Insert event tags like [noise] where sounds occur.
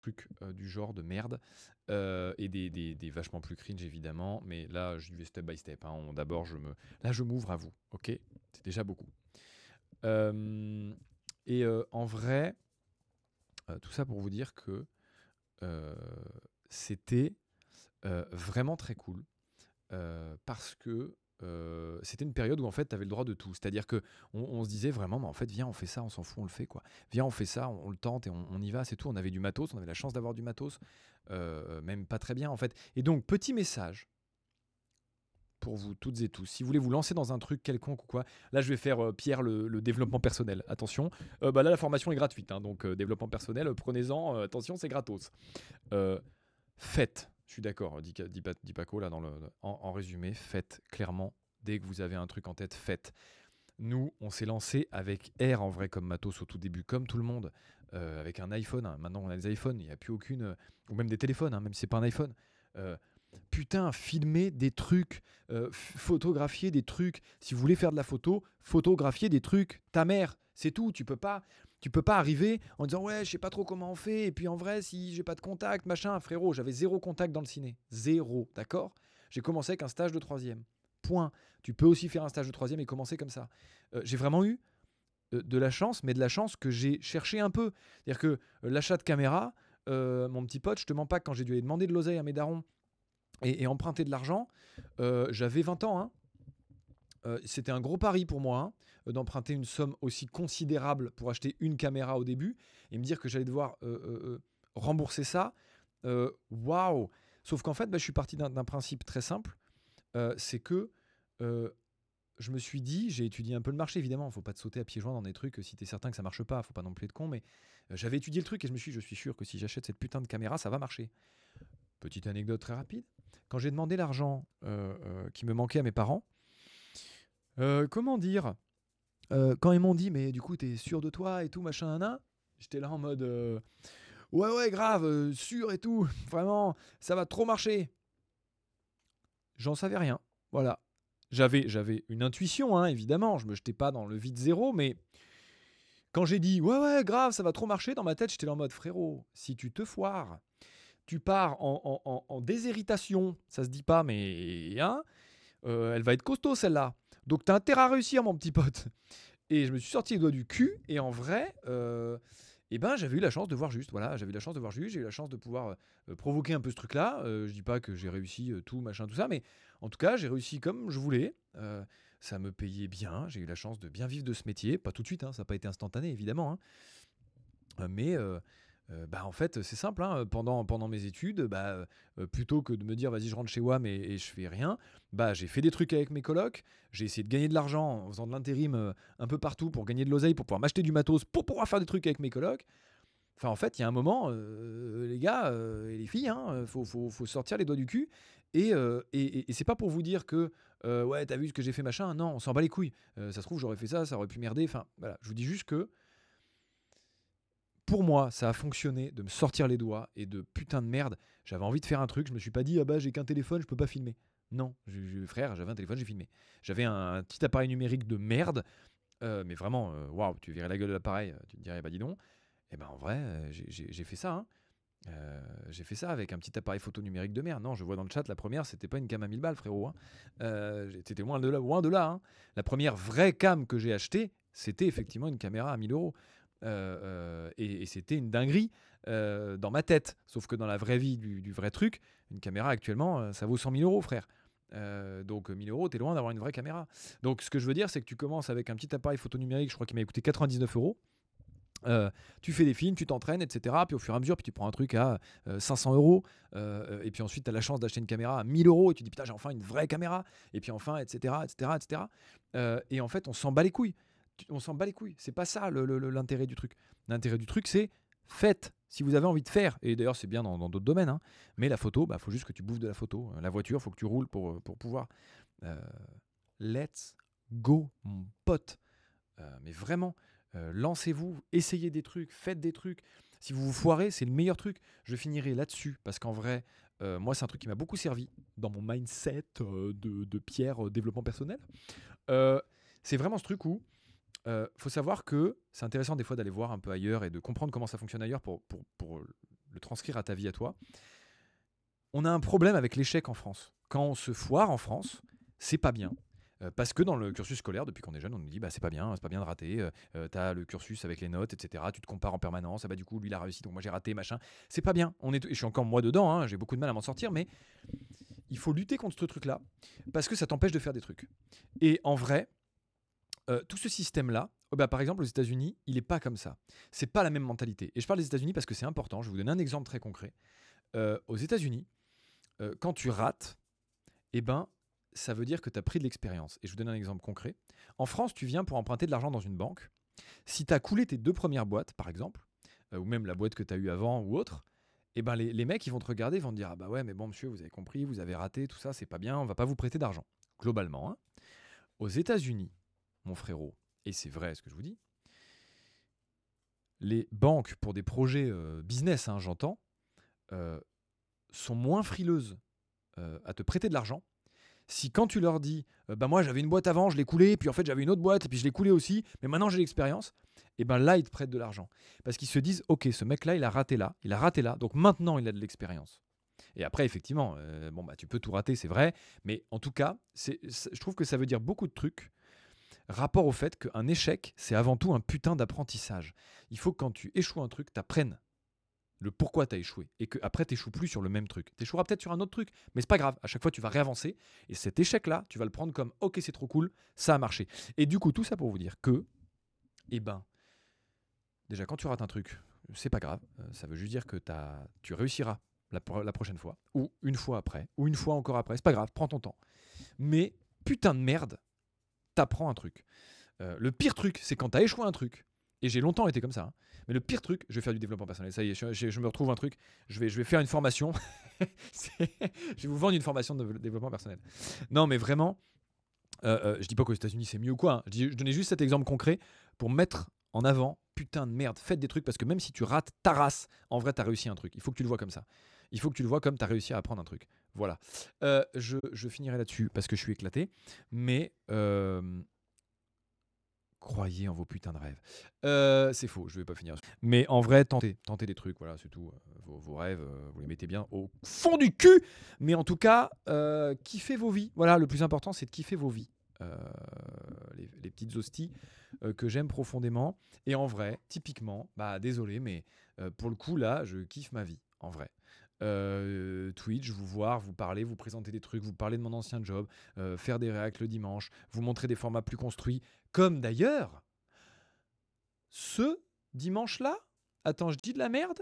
trucs euh, du genre de merde euh, et des, des- des vachement plus cringe évidemment. Mais là, je vais step by step. hein. D'abord, je me, là, je m'ouvre à vous. Ok, c'est déjà beaucoup. Euh, et euh, en vrai, tout ça pour vous dire que c'était vraiment très cool parce que euh, c'était une période où en fait tu avais le droit de tout. C'est-à-dire que on, se disait vraiment, mais en fait, viens, on fait ça, on s'en fout, on le fait quoi. Viens, on fait ça, on, le tente et on, y va, c'est tout. On avait du matos, on avait la chance d'avoir du matos, euh, même pas très bien en fait. Et donc, petit message pour vous toutes et tous. Si vous voulez vous lancer dans un truc quelconque ou quoi, là je vais faire euh, Pierre le, développement personnel. Attention, bah là la formation est gratuite, hein, donc développement personnel, prenez-en, attention c'est gratos. Faites, je suis d'accord, dit, dit, dit Paco là dans le, en, résumé, faites clairement dès que vous avez un truc en tête, faites. Nous, on s'est lancé avec R en vrai comme matos au tout début, comme tout le monde, euh, avec un iPhone. hein. Maintenant, on a des iPhones, il n'y a plus aucune, ou même des téléphones, hein, même si c'est pas un iPhone. Euh, putain, filmer des trucs, euh, photographier des trucs. Si vous voulez faire de la photo, photographier des trucs. Ta mère, c'est tout. Tu peux pas, tu peux pas arriver en disant ouais, je sais pas trop comment on fait. Et puis en vrai, si j'ai pas de contact, machin, frérot, j'avais zéro contact dans le ciné, zéro, d'accord? J'ai commencé avec un stage de troisième. Point. Tu peux aussi faire un stage de troisième et commencer comme ça. Euh, j'ai vraiment eu euh, de la chance, mais de la chance que j'ai cherché un peu. C'est-à-dire que euh, l'achat de caméra, mon petit pote, je te mens pas, quand j'ai dû aller demander de l'oseille à mes darons et, et emprunter de l'argent, j'avais 20 ans. hein. Euh, C'était un gros pari pour moi hein, euh, d'emprunter une somme aussi considérable pour acheter une caméra au début et me dire que j'allais devoir euh, rembourser ça. Waouh Sauf qu'en fait, bah, je suis parti d'un principe très simple. C'est que je me suis dit, j'ai étudié un peu le marché, évidemment, il faut pas te sauter à pieds joints dans des trucs si tu es certain que ça marche pas, faut pas non plus être con, mais j'avais étudié le truc et je me suis dit, je suis sûr que si j'achète cette putain de caméra, ça va marcher. Petite anecdote très rapide. Quand j'ai demandé l'argent qui me manquait à mes parents, euh, comment dire? Euh, Quand ils m'ont dit, mais du coup, t'es sûr de toi et tout, machin, nana, j'étais là en mode, euh, ouais, ouais, grave, sûr et tout, [laughs] vraiment, ça va trop marcher. J'en savais rien. Voilà. J'avais, j'avais une intuition, hein, évidemment. Je me jetais pas dans le vide zéro, mais quand j'ai dit ouais, ouais, grave, ça va trop marcher, dans ma tête, j'étais là en mode frérot, si tu te foires, tu pars en, en- déshéritation, ça se dit pas, mais hein, elle va être costaud celle-là. Donc t'as intérêt à réussir, mon petit pote. Et je me suis sorti les doigts du cul, et en vrai, euh, eh ben, j'avais eu la chance de voir juste. Voilà, j'avais eu la chance de voir juste, j'ai eu la chance de pouvoir euh, provoquer un peu ce truc-là. Euh, je dis pas que j'ai réussi euh, tout, machin, tout ça, mais en tout cas, j'ai réussi comme je voulais. Ça me payait bien. J'ai eu la chance de bien vivre de ce métier. Pas tout de suite, hein, ça n'a pas été instantané, évidemment. hein. Mais euh, bah, en fait, c'est simple. hein, pendant, pendant mes études, bah, euh, plutôt que de me dire vas-y, je rentre chez WAM et, je fais rien, bah, j'ai fait des trucs avec mes colocs. J'ai essayé de gagner de l'argent en faisant de l'intérim euh, un peu partout pour gagner de l'oseille, pour pouvoir m'acheter du matos, pour pouvoir faire des trucs avec mes colocs. Enfin, en fait, il y a un moment, euh, les gars et les filles, hein, euh, faut, faut, faut sortir les doigts du cul. Et, et, et- c'est pas pour vous dire que, ouais, t'as vu ce que j'ai fait, machin. Non, on s'en bat les couilles. Ça se trouve, j'aurais fait ça, ça aurait pu merder. Enfin, voilà. Je vous dis juste que, pour moi, ça a fonctionné de me sortir les doigts et de putain de merde. J'avais envie de faire un truc. Je me suis pas dit, ah bah, j'ai qu'un téléphone, je peux pas filmer. Non, frère, j'avais un téléphone, j'ai filmé. J'avais un, petit appareil numérique de merde. euh, mais vraiment, euh, waouh, tu verrais la gueule de l'appareil, tu te dirais, bah dis donc. Et ben en vrai, euh, j'ai- fait ça. hein. J'ai fait ça avec un petit appareil photo numérique de merde. Non, je vois dans le chat, la première, c'était pas une cam à 1000 balles, frérot. hein. Euh, C'était loin de là. Loin de là hein. La première vraie cam que j'ai achetée, c'était effectivement une caméra à 1000 euros. Euh, euh, et, c'était une dinguerie euh, dans ma tête. Sauf que dans la vraie vie du, vrai truc, une caméra actuellement, ça vaut 100 000 euros, frère. Donc 1000 euros, t'es loin d'avoir une vraie caméra. Donc ce que je veux dire, c'est que tu commences avec un petit appareil photo numérique, je crois qu'il m'a coûté 99 euros. Tu fais des films, tu t'entraînes, etc. Puis au fur et à mesure, puis tu prends un truc à euh, 500 euros. et puis ensuite, tu as la chance d'acheter une caméra à 1000 euros. Et tu dis, putain, j'ai enfin une vraie caméra. Et puis enfin, etc. etc., etc. Et en fait, on s'en bat les couilles. On s'en bat les couilles. C'est pas ça l'intérêt du truc. L'intérêt du truc, c'est faites. Si vous avez envie de faire, et d'ailleurs c'est bien dans d'autres domaines, hein, mais la photo, bah faut juste que tu bouffes de la photo. La voiture, faut que tu roules pour, pour pouvoir. Euh, let's go, mon pote. Euh, mais vraiment, euh, lancez-vous, essayez des trucs, faites des trucs. Si vous vous foirez, c'est le meilleur truc. Je finirai là-dessus parce qu'en vrai, euh, moi, c'est un truc qui m'a beaucoup servi dans mon mindset euh, de, de Pierre euh, développement personnel. Euh, c'est vraiment ce truc où euh, faut savoir que c'est intéressant des fois d'aller voir un peu ailleurs et de comprendre comment ça fonctionne ailleurs pour, le transcrire à ta vie à toi. On a un problème avec l'échec en France. Quand on se foire en France, c'est pas bien. Euh, parce que dans le cursus scolaire, depuis qu'on est jeune, on nous dit bah c'est pas bien, c'est pas bien de rater. Euh, euh, t'as le cursus avec les notes, etc. Tu te compares en permanence. Ah bah du coup lui il a réussi, donc moi j'ai raté, machin. C'est pas bien. Je suis encore moi dedans. hein, j'ai beaucoup de mal à m'en sortir, mais il faut lutter contre ce truc-là parce que ça t'empêche de faire des trucs. Et en vrai, euh, tout ce système-là, bah, par exemple aux États-Unis, il n'est pas comme ça. C'est pas la même mentalité. Et je parle des États-Unis parce que c'est important. Je vais vous donner un exemple très concret. Euh, aux États-Unis, euh, quand tu rates, eh ben, ça veut dire que tu as pris de l'expérience. Et je vous donne un exemple concret. En France, tu viens pour emprunter de l'argent dans une banque. Si tu as coulé tes deux premières boîtes, par exemple, ou même la boîte que tu as eue avant ou autre, eh ben les, les mecs, ils vont te regarder, ils vont te dire Ah bah ouais, mais bon, monsieur, vous avez compris, vous avez raté, tout ça, c'est pas bien, on va pas vous prêter d'argent. Globalement. hein. Aux États-Unis, mon frérot, et c'est vrai ce que je vous dis, les banques, pour des projets euh, business, hein, j'entends, euh, sont moins frileuses euh, à te prêter de l'argent. Si quand tu leur dis, bah moi j'avais une boîte avant, je l'ai coulée, puis en fait j'avais une autre boîte, puis je l'ai coulée aussi, mais maintenant j'ai l'expérience, et ben là ils te prêtent de l'argent. Parce qu'ils se disent, ok, ce mec-là il a raté là, il a raté là, donc maintenant il a de l'expérience. Et après, effectivement, bon, bah, tu peux tout rater, c'est vrai, mais en tout cas, je trouve que ça veut dire beaucoup de trucs rapport au fait qu'un échec, c'est avant tout un putain d'apprentissage. Il faut que quand tu échoues un truc, t'apprennes le pourquoi tu as échoué et que après t'échoues plus sur le même truc. Tu échoueras peut-être sur un autre truc, mais c'est pas grave. À chaque fois, tu vas réavancer et cet échec-là, tu vas le prendre comme OK, c'est trop cool, ça a marché. Et du coup, tout ça pour vous dire que, eh ben, déjà quand tu rates un truc, c'est pas grave. Euh, ça veut juste dire que t'as- tu réussiras la, la prochaine fois ou une fois après ou une fois encore après. C'est pas grave, prends ton temps. Mais putain de merde, t'apprends un truc. Euh, le pire truc, c'est quand t'as échoué un truc. Et j'ai longtemps été comme ça. hein. Mais le pire truc, je vais faire du développement personnel. Ça y est, je, me retrouve un truc. Je vais, faire une formation. [laughs] Je vais vous vendre une formation de développement personnel. Non, mais vraiment, euh, euh, je dis pas qu'aux États-Unis c'est mieux ou quoi. hein. Je, dis- je donnais juste cet exemple concret pour mettre en avant, putain de merde, faites des trucs parce que même si tu rates ta race, en vrai, tu as réussi un truc. Il faut que tu le vois comme ça. Il faut que tu le vois comme tu as réussi à apprendre un truc. Voilà. Euh, je, finirai là-dessus parce que je suis éclaté. Mais euh, croyez en vos putains de rêves. Euh, c'est faux, je vais pas finir. Mais en vrai, tentez, tentez des trucs, voilà, c'est tout. Vos, rêves, vous les mettez bien au fond du cul. Mais en tout cas, kiffez vos vies. Voilà, le plus important, c'est de kiffer vos vies. Euh, les, petites hosties euh, que j'aime profondément. Et en vrai, typiquement, bah désolé, mais euh, pour le coup, là, je kiffe ma vie, en vrai. Euh, Twitch, vous voir, vous parler, vous présenter des trucs, vous parler de mon ancien job, faire des réacts le dimanche, vous montrer des formats plus construits, comme d'ailleurs ce dimanche-là? Attends, je dis de la merde?